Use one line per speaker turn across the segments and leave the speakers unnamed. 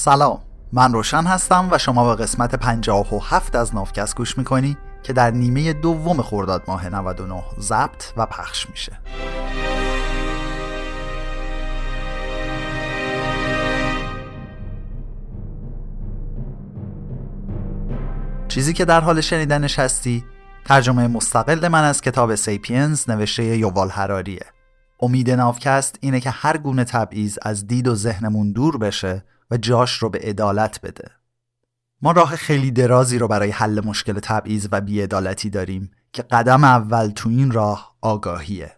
سلام. من روشن هستم و شما به قسمت 57 از نافکست گوش می‌کنی که در نیمه دوم خرداد ماه 99 ضبط و پخش میشه. چیزی که در حال شنیدنش هستی ترجمه مستقل من از کتاب سیپینز نوشته یووال هراریه امید نافکست اینه که هر گونه تبعیض از دید و ذهنمون دور بشه و جاش رو به عدالت بده. ما راه خیلی درازی رو برای حل مشکل تبعیض و بیعدالتی داریم که قدم اول تو این راه آگاهیه.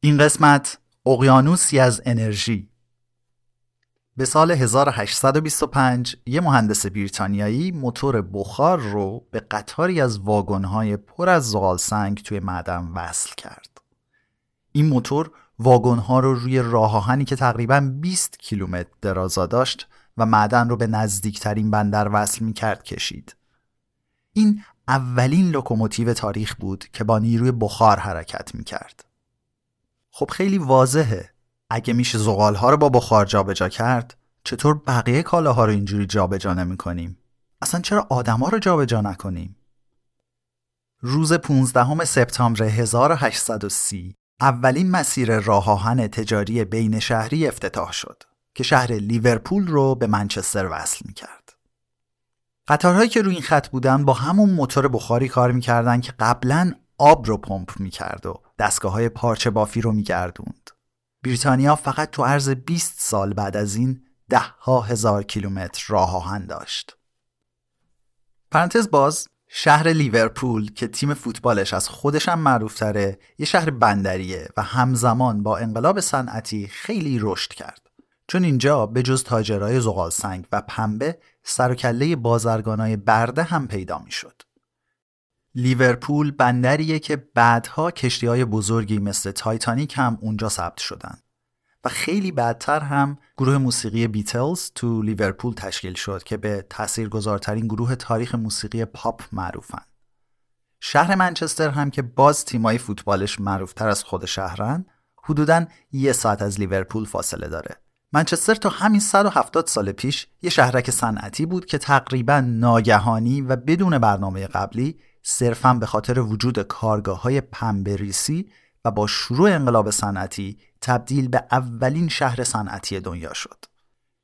این قسمت اقیانوسی از انرژی. به سال 1825 یه مهندس بریتانیایی موتور بخار رو به قطاری از واگن‌های پر از زغال سنگ توی معدن وصل کرد. این موتور واگن‌ها رو روی راه آهنی که تقریبا 20 کیلومتر درازا داشت و معدن رو به نزدیکترین بندر وصل می کرد کشید. این اولین لوکوموتیو تاریخ بود که با نیروی بخار حرکت می کرد. خب خیلی واضحه اگه میشه زغال ها رو با بخار جابجا کرد چطور بقیه کالاها رو اینجوری جابجا نمی کنیم؟ اصلا چرا آدما رو جابجا نکنیم؟ روز 15 سپتامبر 1830 اولین مسیر راه آهن تجاری بین شهری افتتاح شد که شهر لیورپول رو به منچستر وصل می کرد. قطارهایی که روی این خط بودن با همون موتور بخاری کار می‌کردن که قبلا آب رو پمپ می‌کرد و دستگاه های پارچه بافی رو میگردوند. بریتانیا فقط تو عرض 20 سال بعد از این ده ها هزار کیلومتر راه آهن داشت. پرانتز باز شهر لیورپول که تیم فوتبالش از خودش هم معروفتره یه شهر بندریه و همزمان با انقلاب صنعتی خیلی رشد کرد. چون اینجا به جز تاجرای زغال سنگ و پنبه سر و کله بازرگانای برده هم پیدا می‌شد. لیورپول بندریه که بعدها کشتی های بزرگی مثل تایتانیک هم اونجا ثبت شدن و خیلی بعدتر هم گروه موسیقی بیتلز تو لیورپول تشکیل شد که به تاثیرگذارترین گروه تاریخ موسیقی پاپ معروفن. شهر منچستر هم که باز تیمای فوتبالش معروفتر از خود شهرن حدوداً یه ساعت از لیورپول فاصله داره. منچستر تا همین 170 سال پیش یه شهرک صنعتی بود که تقریبا ناگهانی و بدون برنامه قبلی صرفا به خاطر وجود کارگاه های پنبریسی و با شروع انقلاب صنعتی تبدیل به اولین شهر صنعتی دنیا شد.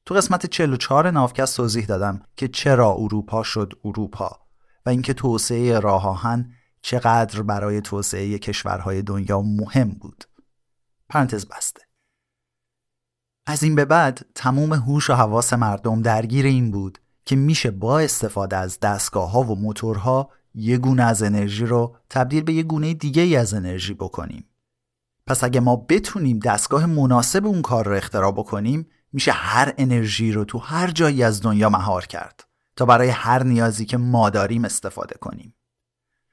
تو قسمت 44 نافکست توضیح دادم که چرا اروپا شد اروپا و اینکه توسعه راه آهن چقدر برای توسعه کشورهای دنیا مهم بود. پرانتز بسته. از این به بعد تموم هوش و حواس مردم درگیر این بود که میشه با استفاده از دستگاه ها و موتورها یه گونه از انرژی رو تبدیل به یه گونه دیگه ای از انرژی بکنیم. پس اگه ما بتونیم دستگاه مناسب اون کار رو اختراع بکنیم میشه هر انرژی رو تو هر جایی از دنیا مهار کرد تا برای هر نیازی که ما داریم استفاده کنیم.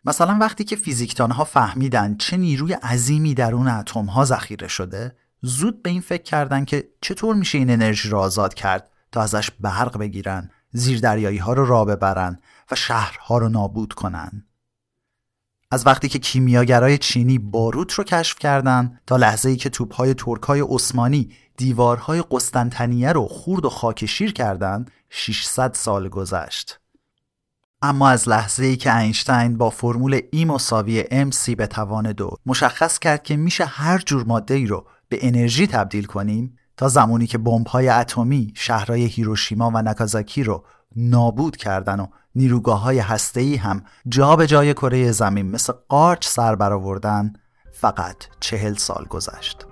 مثلا وقتی که فیزیکدان ها فهمیدن چه نیروی عظیمی در اون اتم ها ذخیره شده زود به این فکر کردن که چطور میشه این انرژی رو آزاد کرد تا ازش برق بگیرن زیردریایی ها رو را ببرن و شهرها رو نابود کنن از وقتی که کیمیاگرای چینی باروت رو کشف کردن تا لحظه ای که توپهای ترکای عثمانی دیوارهای قسطنطنیه رو خورد و خاکشیر کردن 600 سال گذشت. اما از لحظه ای که اینشتین با فرمول ای مساوی MC به توان دو مشخص کرد که میشه هر جور ماده ای رو به انرژی تبدیل کنیم تا زمانی که های اتمی شهرهای هیروشیما و ناکازاکی رو نابود کردن و نیروگاه های ای هم جا به جای کره زمین مثل قارچ سر برآوردن فقط چهل سال گذشت.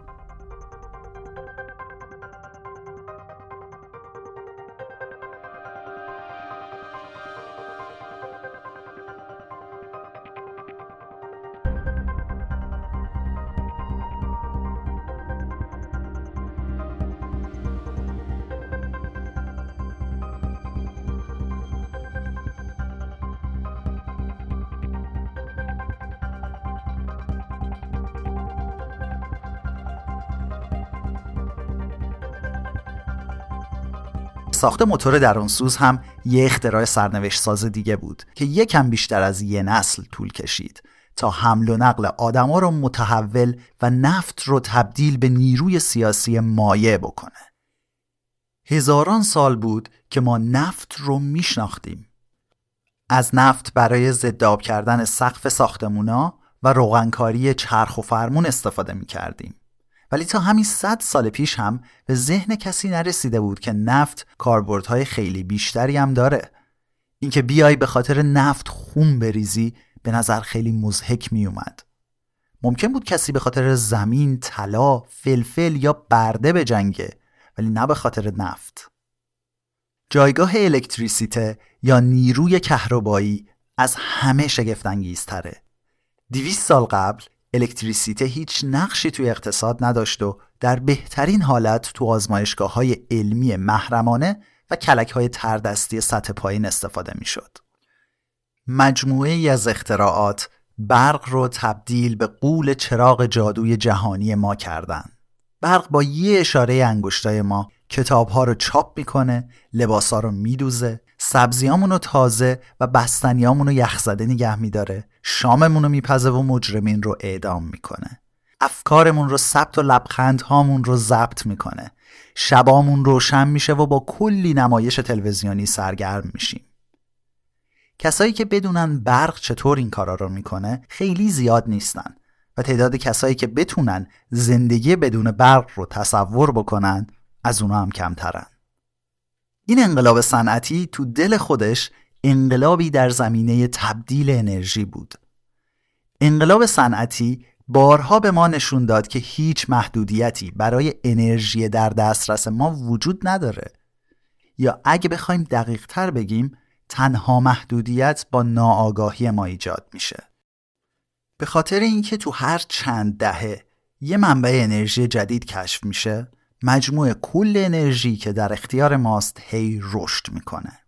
ساخت موتور درونسوز هم یه اختراع سرنوشت ساز دیگه بود که یکم بیشتر از یه نسل طول کشید تا حمل و نقل آدما رو متحول و نفت رو تبدیل به نیروی سیاسی مایع بکنه. هزاران سال بود که ما نفت رو میشناختیم از نفت برای ضد کردن سقف ساختمونا و روغنکاری چرخ و فرمون استفاده می کردیم. ولی تا همین صد سال پیش هم به ذهن کسی نرسیده بود که نفت کاربردهای خیلی بیشتری هم داره. اینکه بیای به خاطر نفت خون بریزی به نظر خیلی مزهک می اومد. ممکن بود کسی به خاطر زمین، طلا، فلفل یا برده به جنگه ولی نه به خاطر نفت. جایگاه الکتریسیته یا نیروی کهربایی از همه شگفتانگیزتره. دیویس سال قبل الکتریسیته هیچ نقشی توی اقتصاد نداشت و در بهترین حالت تو آزمایشگاه های علمی محرمانه و کلک های تردستی سطح پایین استفاده می شد. مجموعه ای از اختراعات برق رو تبدیل به قول چراغ جادوی جهانی ما کردن. برق با یه اشاره انگشتای ما کتاب ها رو چاپ می‌کنه، لباس ها رو میدوزه، سبزیامون رو تازه و بستنیامون رو یخزده نگه میداره، شاممون رو میپزه و مجرمین رو اعدام می‌کنه. افکارمون رو ثبت و لبخند هامون رو ضبط می‌کنه. شبامون روشن میشه و با کلی نمایش تلویزیونی سرگرم میشیم. کسایی که بدونن برق چطور این کارا رو می‌کنه خیلی زیاد نیستن و تعداد کسایی که بتونن زندگی بدون برق رو تصور بکنن از اونا هم کمترن. این انقلاب صنعتی تو دل خودش انقلابی در زمینه تبدیل انرژی بود. انقلاب صنعتی بارها به ما نشون داد که هیچ محدودیتی برای انرژی در دسترس ما وجود نداره. یا اگه بخوایم دقیق تر بگیم تنها محدودیت با ناآگاهی ما ایجاد میشه. به خاطر اینکه تو هر چند دهه یه منبع انرژی جدید کشف میشه مجموع کل انرژی که در اختیار ماست هی رشد می‌کنه.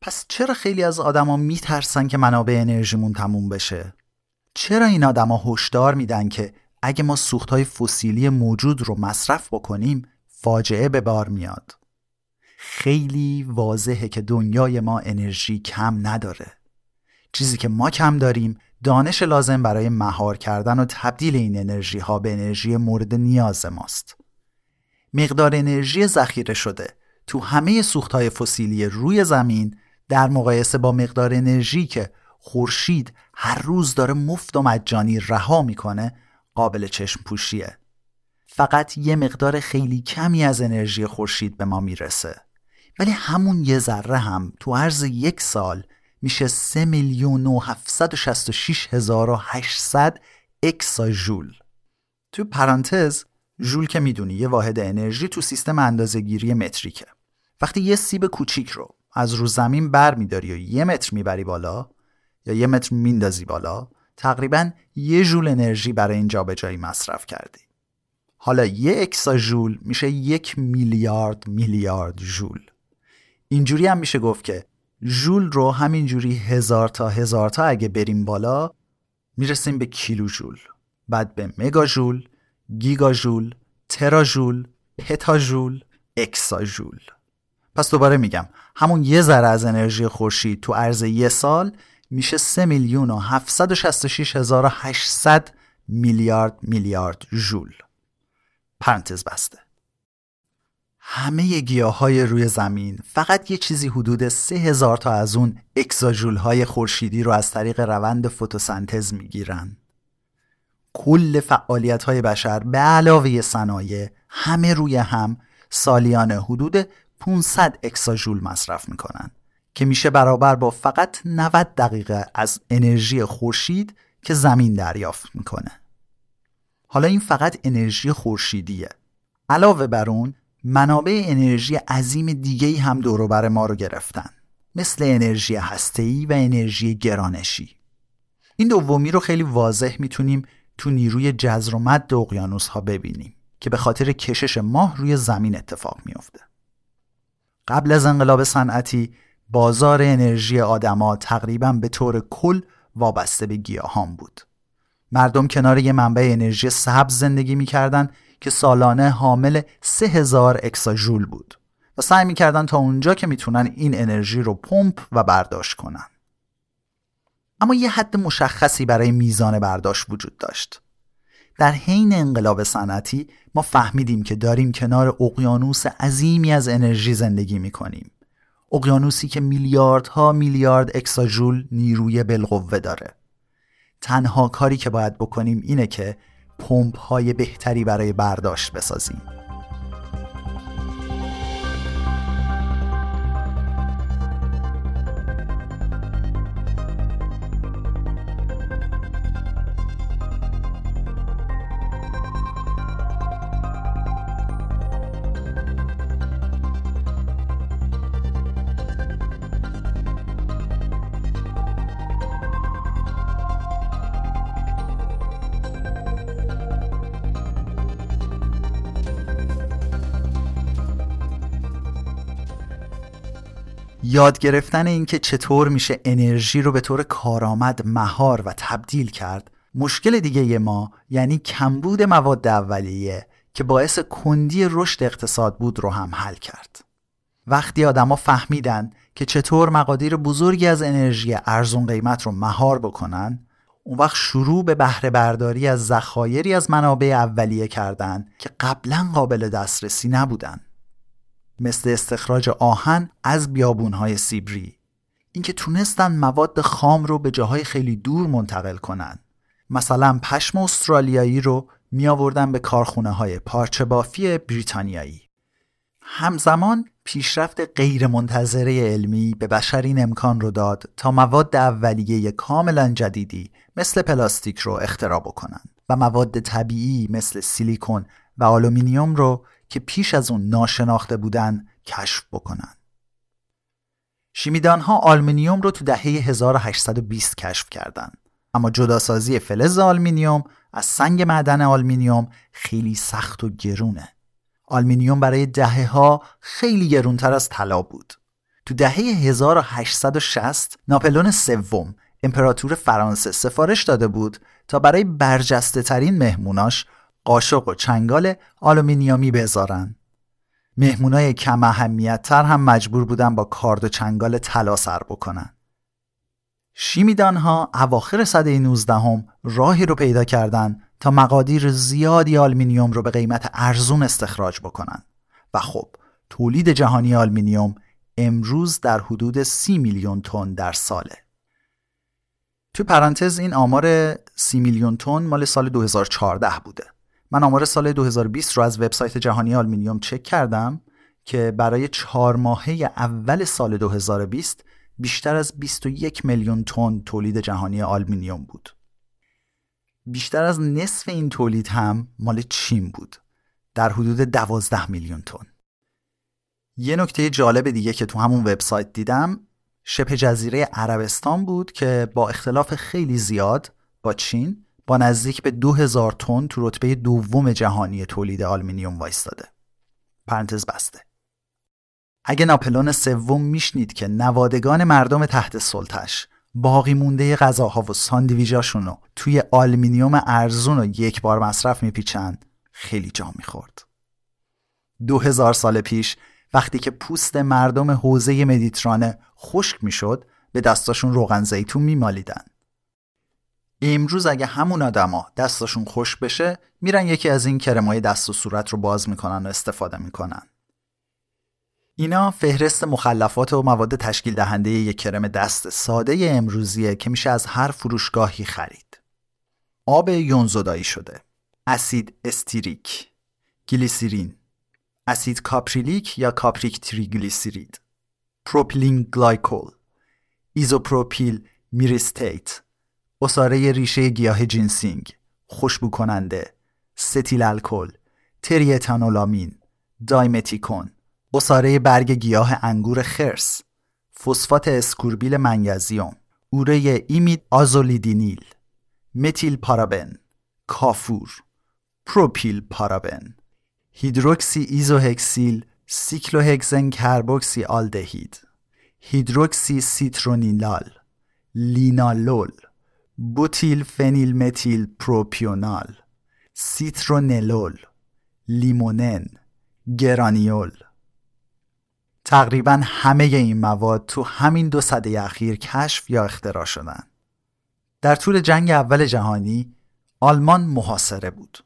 پس چرا خیلی از آدما میترسن که منابع انرژیمون تموم بشه؟ چرا این آدما هشدار میدن که اگه ما سوختهای فسیلی موجود رو مصرف بکنیم فاجعه به بار میاد؟ خیلی واضحه که دنیای ما انرژی کم نداره. چیزی که ما کم داریم دانش لازم برای مهار کردن و تبدیل این انرژی ها به انرژی مورد نیاز ماست. مقدار انرژی ذخیره شده تو همه سوخت های فسیلی روی زمین در مقایسه با مقدار انرژی که خورشید هر روز داره مفت و مجانی رها می‌کنه قابل چشم پوشیه. فقط یه مقدار خیلی کمی از انرژی خورشید به ما می‌رسه. ولی همون یه ذره هم تو عرض یک سال میشه 3 میلیون و 766 هزار و 800 اکسا تو پرانتز جول که می‌دونی یه واحد انرژی تو سیستم اندازهگیری متریکه. وقتی یه سیب کوچیک رو از رو زمین بر میداری و یه متر می‌بری بالا یا یه متر میندازی بالا تقریبا یه جول انرژی برای این جابجایی مصرف کردی. حالا یه اکسا جول میشه یک میلیارد میلیارد جول اینجوری هم میشه گفت که ژول رو همینجوری هزار تا هزار تا اگه بریم بالا می‌رسیم به کیلو ژول بعد به مگا ژول گیگا ژول ترا ژول پتا ژول اکسا ژول پس دوباره میگم همون یه ذره از انرژی خورشید تو عرض یه سال میشه 3 میلیون و 766 هزار و 800 میلیارد میلیارد ژول پرانتز بسته. همه گیاه های روی زمین فقط یه چیزی حدود سه هزار تا از اون اکساژول های خورشیدی رو از طریق روند فتوسنتز می‌گیرن. کل فعالیت های بشر به علاوه صنایع همه روی هم سالیانه حدود 500 اکساژول مصرف می‌کنن که میشه برابر با فقط 90 دقیقه از انرژی خورشید که زمین دریافت می‌کنه. حالا این فقط انرژی خورشیدیه. علاوه بر اون منابع انرژی عظیم دیگه هم دوروبر ما رو گرفتن مثل انرژی هسته‌ای و انرژی گرانشی. این دومی رو خیلی واضح می‌تونیم تو نیروی جزر و مد اقیانوس ها ببینیم که به خاطر کشش ماه روی زمین اتفاق میافته. قبل از انقلاب صنعتی بازار انرژی آدما تقریبا به طور کل وابسته به گیاهان بود. مردم کنار یه منبع انرژی سبز زندگی می‌کردن که سالانه حامل 3000 اکساژول بود و سعی می‌کردن تا اونجا که می‌تونن این انرژی رو پمپ و برداشت کنن. اما یه حد مشخصی برای میزان برداشت وجود داشت. در حین انقلاب صنعتی ما فهمیدیم که داریم کنار اقیانوس عظیمی از انرژی زندگی می‌کنیم اقیانوسی که میلیاردها میلیارد اکساژول نیروی بالقوه داره تنها کاری که باید بکنیم اینه که پمپ های بهتری برای برداشت بسازیم. یاد گرفتن اینکه چطور میشه انرژی رو به طور کارآمد مهار و تبدیل کرد مشکل دیگه ما یعنی کمبود مواد اولیه که باعث کندی رشد اقتصاد بود رو هم حل کرد. وقتی آدما فهمیدن که چطور مقادیر بزرگی از انرژی ارزون قیمت رو مهار بکنن اون وقت شروع به بهره برداری از ذخایری از منابع اولیه کردن که قبلا قابل دسترسی نبودن. مثل استخراج آهن از بیابونهای سیبری. اینکه تونستن مواد خام رو به جاهای خیلی دور منتقل کنن. مثلا پشم استرالیایی رو می آوردن به کارخونه های پارچه بافی بریتانیایی. همزمان پیشرفت غیرمنتظره علمی به بشر این امکان رو داد تا مواد اولیه کاملا جدیدی مثل پلاستیک رو اختراع بکنن و مواد طبیعی مثل سیلیکون و آلومینیوم رو که پیش از اون ناشناخته بودن کشف بکنن. شیمیدان ها آلمینیوم رو تو دهه 1820 کشف کردند. اما جداسازی فلز آلمینیوم از سنگ معدن آلمینیوم خیلی سخت و گرونه. آلمینیوم برای دهه ها خیلی گرونتر از طلا بود. تو دهه 1860 ناپلئون سوم امپراتور فرانسه سفارش داده بود تا برای برجسته ترین مهموناش قاشق و چنگال آلومینیومی بذارن. مهمونای کم اهمیت تر هم مجبور بودن با کارد و چنگال طلا سر بکنن. شیمیدان ها اواخر سده 19 هم راهی رو پیدا کردن تا مقادیر زیادی آلمینیوم رو به قیمت ارزون استخراج بکنن. و خب تولید جهانی آلمینیوم امروز در حدود 30 میلیون تن در ساله. تو پرانتز این آمار 30 میلیون تن مال سال 2014 بوده. من آمار سال 2020 رو از وبسایت جهانی آلمینیوم چک کردم که برای چهار ماهه اول سال 2020 بیشتر از 21 میلیون تن تولید جهانی آلمینیوم بود. بیشتر از نصف این تولید هم مال چین بود در حدود 12 میلیون تن. یه نکته جالب دیگه که تو همون وبسایت دیدم شبه جزیره عربستان بود که با اختلاف خیلی زیاد با چین با نزدیک به 2000 تن تو رتبه دوم جهانی تولید آلمینیوم وایستاده. پرانتز بسته. اگه ناپلئون سوم میشنید که نوادگان مردم تحت سلطش باقی مونده غذاها و ساندویجاشون رو توی آلمینیوم ارزون و یک بار مصرف میپیچند خیلی جا می‌خورد. دو هزار سال پیش وقتی که پوست مردم حوزه مدیترانه خشک می‌شد به دستاشون روغن زیتون میمالیدن. امروز اگه همون آدما دستاشون خوش بشه میرن یکی از این کرمای دست و صورت رو باز می‌کنن و استفاده می‌کنن. اینا فهرست مخلفات و مواد تشکیل دهنده یک کرم دست ساده امروزیه که میشه از هر فروشگاهی خرید. آب یونزودایی شده. اسید استئاریک گلیسیرین. اسید کاپریلیک یا کاپریک تریگلیسیرید. پروپیلین گلایکول. ایزوپروپیل میریستیت عصاره ریشه گیاه جینسینگ خوشبو کننده ستیل الکل تریتانولامین دایمتیکون عصاره برگ گیاه انگور خرس فسفات اسکوربیل منیزیم اوره ایمیدازولیدینیل متیل پارابن کافور پروپیل پارابن هیدروکسی ایزوهکسیل سیکلوهکسن کربوکسی آلدهید هیدروکسی سیترونیلال لینالول بوتیل فنیل متیل پروپیونال سیترونلول لیمونن گرانیول تقریبا همه این مواد تو همین دو سده اخیر کشف یا اختراع شدن در طول جنگ اول جهانی آلمان محاصره بود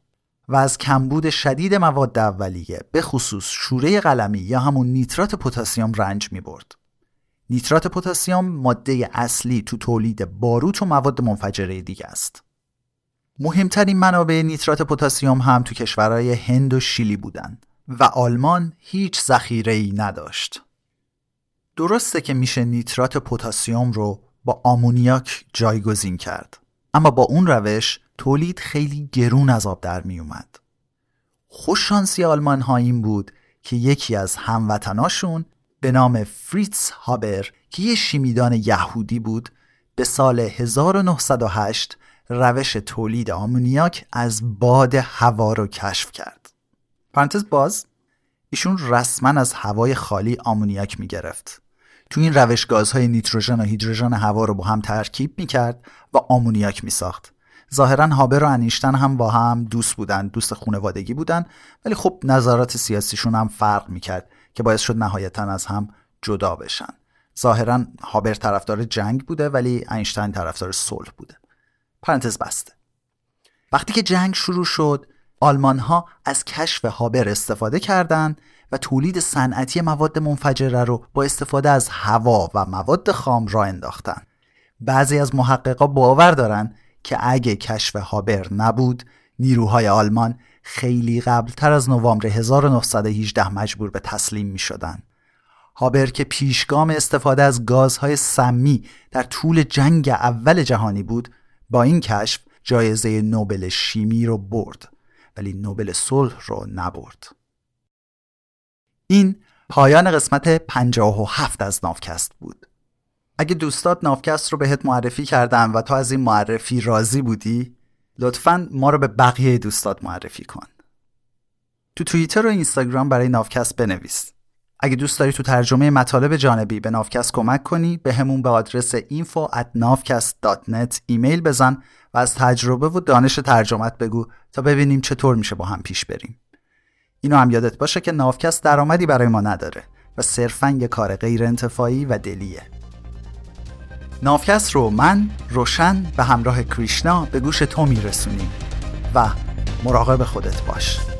و از کمبود شدید مواد اولیه به خصوص شوره قلمی یا همون نیترات پتاسیم رنج می برد. نیترات پتاسیم ماده اصلی تو تولید باروت و مواد منفجره دیگه است. مهمترین منابع نیترات پتاسیم هم تو کشورهای هند و شیلی بودند و آلمان هیچ ذخیره ای نداشت. درسته که میشه نیترات پتاسیم رو با آمونیاک جایگزین کرد اما با اون روش تولید خیلی گرون از آب در می اومد. خوششانسی آلمان ها این بود که یکی از هموطناشون به نام فریتز هابر که یه شیمیدان یهودی بود به سال 1908 روش تولید آمونیاک از باد هوا رو کشف کرد. پرانتز باز ایشون رسما از هوای خالی آمونیاک می گرفت. تو این روش گازهای نیتروژن و هیدروژن هوا رو با هم ترکیب می کرد و آمونیاک می ساخت. ظاهرا هابر و انیشتن هم با هم دوست بودن دوست خونوادگی بودن ولی خب نظرات سیاسیشون هم فرق می‌کرد که باعث شد نهایتا از هم جدا بشن. ظاهرا هابر طرفدار جنگ بوده ولی اینشتین طرفدار صلح بوده. پرانتز بسته. وقتی که جنگ شروع شد آلمان ها از کشف هابر استفاده کردند و تولید صنعتی مواد منفجره رو با استفاده از هوا و مواد خام را انداختن. بعضی از محققا باور دارن که اگه کشف هابر نبود نیروهای آلمان خیلی قبلتر از نوامبر 1918 مجبور به تسلیم می شدن. هابر که پیشگام استفاده از گازهای سمی در طول جنگ اول جهانی بود با این کشف جایزه نوبل شیمی رو برد ولی نوبل صلح رو نبرد این پایان قسمت 57 از نافکست بود اگه دوستات نافکست رو بهت معرفی کردم و تو از این معرفی راضی بودی لطفا ما رو به بقیه دوستات معرفی کن. تو توییتر و اینستاگرام برای نافکست بنویس. اگه دوست داری تو ترجمه مطالب جانبی به نافکست کمک کنی به همون به آدرس info at navcast.net ایمیل بزن و از تجربه و دانش ترجمت بگو تا ببینیم چطور میشه با هم پیش بریم. اینو هم یادت باشه که نافکست درآمدی برای ما نداره و صرفا یه کار غیر انتفاعی و دلیه. نافکست رو من روشن به همراه کریشنا به گوش تو میرسونیم و مراقب خودت باش.